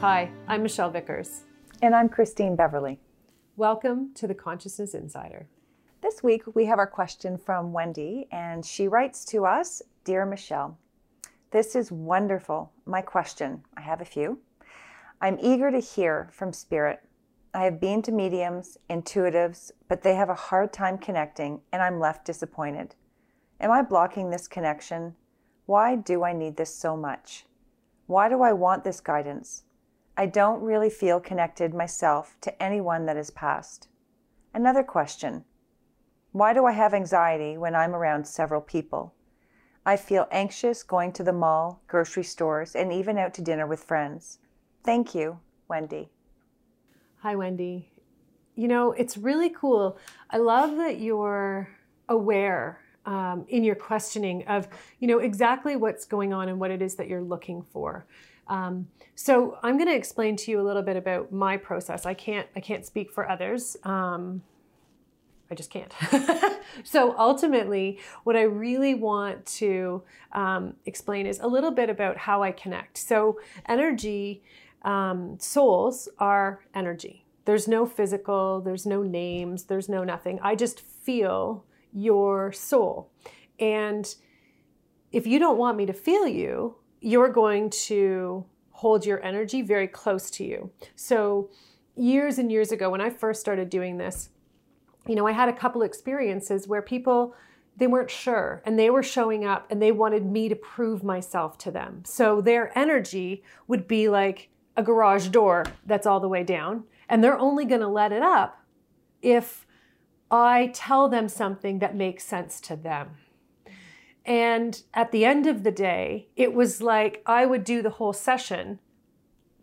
Hi, I'm Michelle Vickers. And I'm Christine Beverly. Welcome to the Consciousness Insider. This week we have our question from Wendy, and she writes to us Dear Michelle, this is wonderful. My question I have a few. I'm eager to hear from Spirit. I have been to mediums, intuitives, but they have a hard time connecting, and I'm left disappointed. Am I blocking this connection? Why do I need this so much? Why do I want this guidance? I don't really feel connected myself to anyone that has passed. Another question Why do I have anxiety when I'm around several people? I feel anxious going to the mall, grocery stores, and even out to dinner with friends. Thank you, Wendy. Hi, Wendy. You know, it's really cool. I love that you're aware um, in your questioning of, you know, exactly what's going on and what it is that you're looking for. Um, so I'm going to explain to you a little bit about my process. I can't I can't speak for others. Um, I just can't. so ultimately, what I really want to um, explain is a little bit about how I connect. So energy um, souls are energy. There's no physical, there's no names, there's no nothing. I just feel your soul. And if you don't want me to feel you, you're going to hold your energy very close to you. So, years and years ago, when I first started doing this, you know, I had a couple experiences where people they weren't sure and they were showing up and they wanted me to prove myself to them. So their energy would be like a garage door that's all the way down and they're only going to let it up if I tell them something that makes sense to them. And at the end of the day, it was like I would do the whole session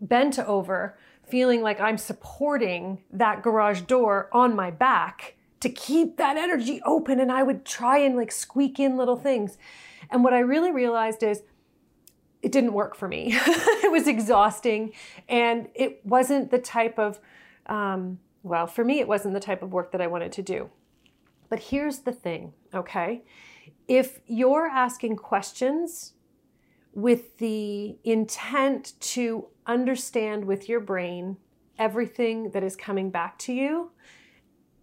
bent over, feeling like I'm supporting that garage door on my back to keep that energy open. And I would try and like squeak in little things. And what I really realized is it didn't work for me. it was exhausting. And it wasn't the type of, um, well, for me, it wasn't the type of work that I wanted to do. But here's the thing, okay? If you're asking questions with the intent to understand with your brain everything that is coming back to you,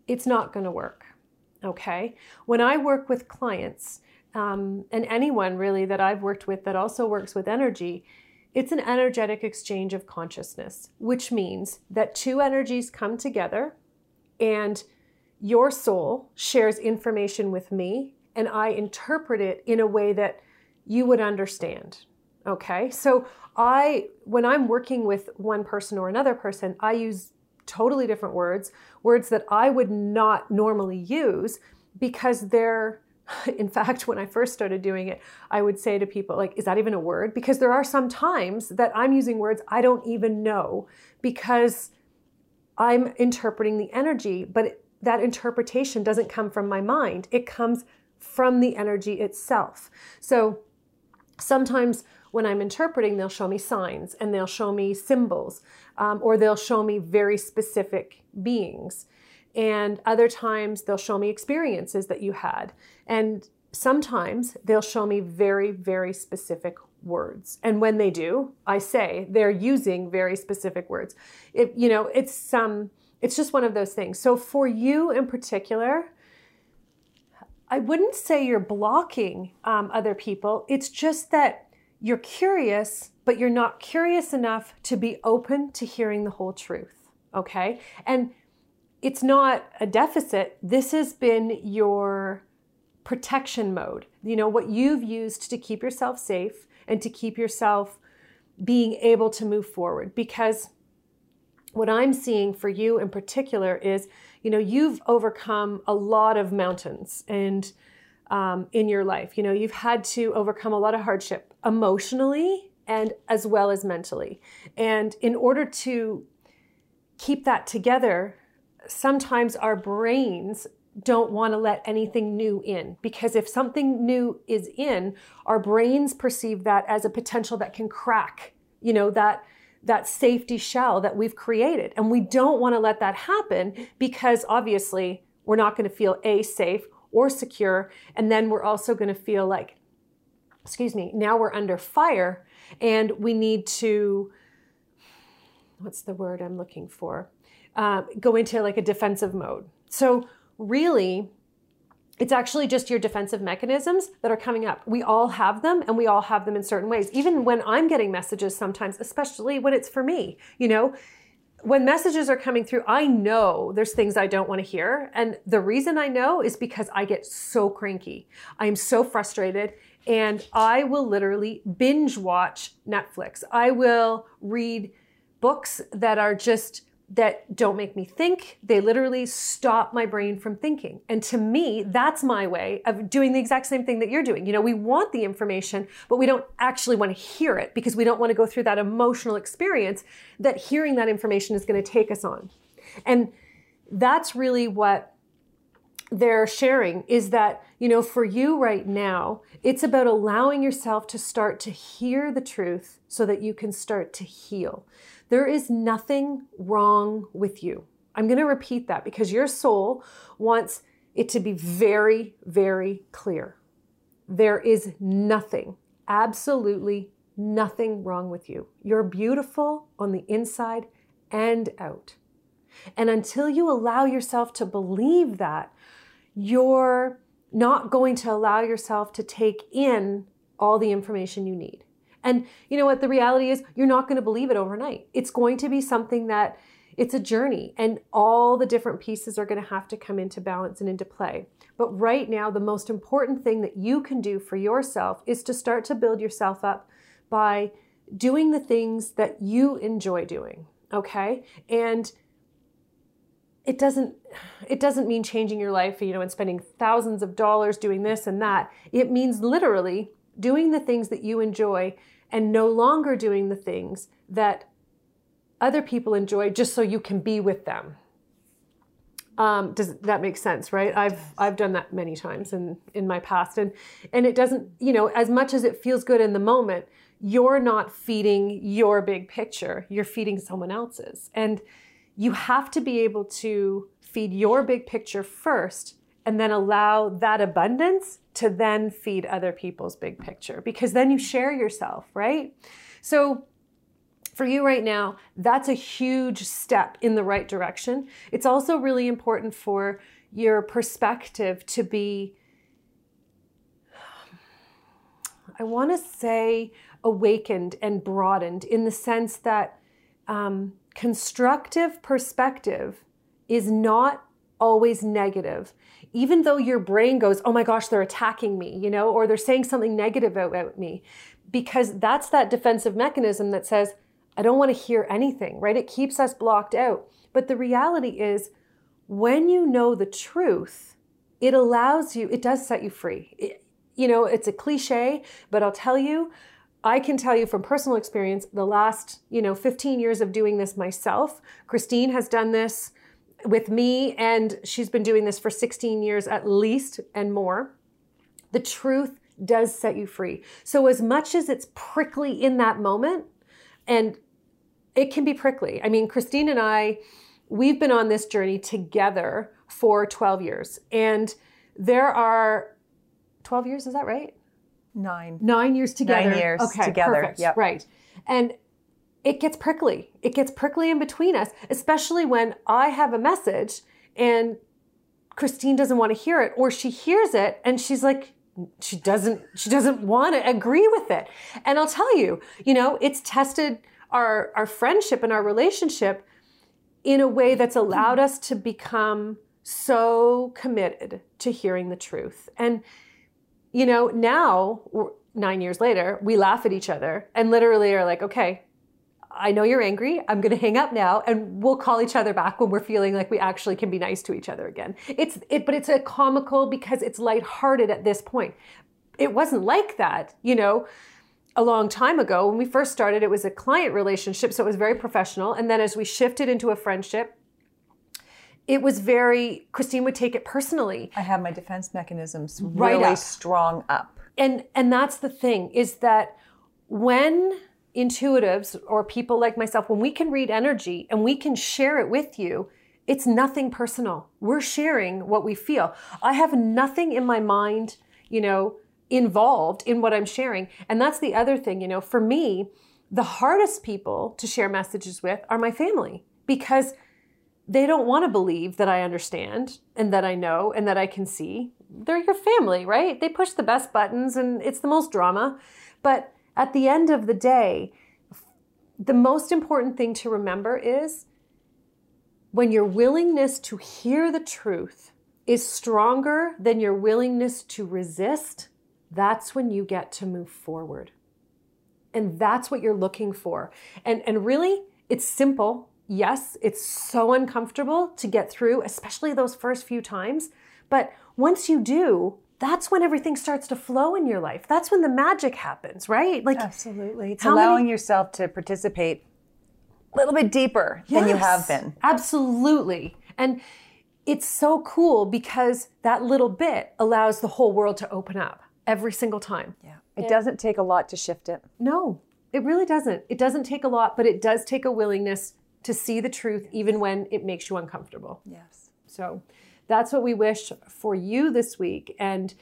it's not going to work. Okay. When I work with clients, um, and anyone really that I've worked with that also works with energy, it's an energetic exchange of consciousness, which means that two energies come together and your soul shares information with me and I interpret it in a way that you would understand. Okay. So I, when I'm working with one person or another person, I use totally different words, words that I would not normally use because they're, in fact, when I first started doing it, I would say to people, like, is that even a word? Because there are some times that I'm using words I don't even know because I'm interpreting the energy, but that interpretation doesn't come from my mind. It comes from the energy itself. So sometimes when I'm interpreting, they'll show me signs and they'll show me symbols, um, or they'll show me very specific beings. And other times they'll show me experiences that you had. And sometimes they'll show me very, very specific words. And when they do, I say they're using very specific words. It, you know, it's some, um, it's just one of those things. So for you in particular, I wouldn't say you're blocking um, other people. It's just that you're curious, but you're not curious enough to be open to hearing the whole truth. Okay. And it's not a deficit. This has been your protection mode. You know, what you've used to keep yourself safe and to keep yourself being able to move forward. Because what I'm seeing for you in particular is, you know, you've overcome a lot of mountains and um, in your life. You know, you've had to overcome a lot of hardship emotionally and as well as mentally. And in order to keep that together, sometimes our brains don't want to let anything new in because if something new is in, our brains perceive that as a potential that can crack, you know, that that safety shell that we've created. And we don't want to let that happen because obviously we're not going to feel a safe or secure. And then we're also going to feel like, excuse me, now we're under fire and we need to what's the word I'm looking for? Uh, go into like a defensive mode. So, really, it's actually just your defensive mechanisms that are coming up. We all have them and we all have them in certain ways. Even when I'm getting messages sometimes, especially when it's for me, you know, when messages are coming through, I know there's things I don't want to hear. And the reason I know is because I get so cranky. I'm so frustrated and I will literally binge watch Netflix. I will read books that are just that don't make me think. They literally stop my brain from thinking. And to me, that's my way of doing the exact same thing that you're doing. You know, we want the information, but we don't actually want to hear it because we don't want to go through that emotional experience that hearing that information is going to take us on. And that's really what they're sharing is that, you know, for you right now, it's about allowing yourself to start to hear the truth so that you can start to heal. There is nothing wrong with you. I'm going to repeat that because your soul wants it to be very, very clear. There is nothing, absolutely nothing wrong with you. You're beautiful on the inside and out. And until you allow yourself to believe that, you're not going to allow yourself to take in all the information you need. And you know what? The reality is, you're not going to believe it overnight. It's going to be something that it's a journey, and all the different pieces are going to have to come into balance and into play. But right now, the most important thing that you can do for yourself is to start to build yourself up by doing the things that you enjoy doing. Okay. And it doesn't it doesn't mean changing your life you know and spending thousands of dollars doing this and that. It means literally doing the things that you enjoy and no longer doing the things that other people enjoy just so you can be with them. Um, does that make sense right? I've i've done that many times in in my past and and it doesn't you know as much as it feels good in the moment you're not feeding your big picture. You're feeding someone else's. And you have to be able to feed your big picture first and then allow that abundance to then feed other people's big picture because then you share yourself, right? So, for you right now, that's a huge step in the right direction. It's also really important for your perspective to be, I want to say, awakened and broadened in the sense that um, constructive perspective is not always negative. Even though your brain goes, oh my gosh, they're attacking me, you know, or they're saying something negative about me, because that's that defensive mechanism that says, I don't want to hear anything, right? It keeps us blocked out. But the reality is, when you know the truth, it allows you, it does set you free. It, you know, it's a cliche, but I'll tell you, I can tell you from personal experience, the last, you know, 15 years of doing this myself, Christine has done this with me and she's been doing this for 16 years at least and more. The truth does set you free. So as much as it's prickly in that moment and it can be prickly. I mean, Christine and I we've been on this journey together for 12 years and there are 12 years, is that right? Nine. Nine years together. Nine years okay, together. Perfect. Yep. Right. And it gets prickly. It gets prickly in between us, especially when I have a message and Christine doesn't want to hear it, or she hears it and she's like, she doesn't, she doesn't want to agree with it. And I'll tell you, you know, it's tested our, our friendship and our relationship in a way that's allowed us to become so committed to hearing the truth. And you know, now nine years later, we laugh at each other and literally are like, okay, I know you're angry. I'm going to hang up now and we'll call each other back when we're feeling like we actually can be nice to each other again. It's it but it's a comical because it's lighthearted at this point. It wasn't like that, you know, a long time ago. When we first started, it was a client relationship, so it was very professional. And then as we shifted into a friendship, it was very Christine would take it personally. I have my defense mechanisms Right really up. strong up. And and that's the thing is that when intuitives or people like myself when we can read energy and we can share it with you, it's nothing personal. We're sharing what we feel. I have nothing in my mind, you know, involved in what I'm sharing. And that's the other thing, you know, for me, the hardest people to share messages with are my family because they don't want to believe that I understand and that I know and that I can see. They're your family, right? They push the best buttons and it's the most drama. But at the end of the day, the most important thing to remember is when your willingness to hear the truth is stronger than your willingness to resist, that's when you get to move forward. And that's what you're looking for. And, and really, it's simple. Yes, it's so uncomfortable to get through, especially those first few times. But once you do, that's when everything starts to flow in your life. That's when the magic happens, right? Like Absolutely. It's allowing many... yourself to participate a little bit deeper yes, than you have been. Absolutely. And it's so cool because that little bit allows the whole world to open up every single time. Yeah. It and doesn't take a lot to shift it. No, it really doesn't. It doesn't take a lot, but it does take a willingness to see the truth even when it makes you uncomfortable. Yes. So that's what we wish for you this week. And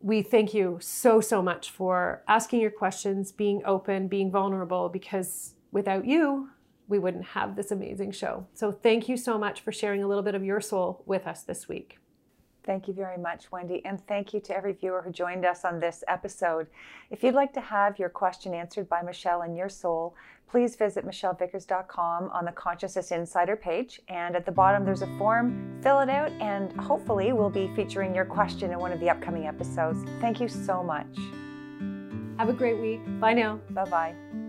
we thank you so, so much for asking your questions, being open, being vulnerable, because without you, we wouldn't have this amazing show. So thank you so much for sharing a little bit of your soul with us this week. Thank you very much, Wendy. And thank you to every viewer who joined us on this episode. If you'd like to have your question answered by Michelle and your soul, please visit michellevickers.com on the Consciousness Insider page. And at the bottom, there's a form. Fill it out, and hopefully, we'll be featuring your question in one of the upcoming episodes. Thank you so much. Have a great week. Bye now. Bye bye.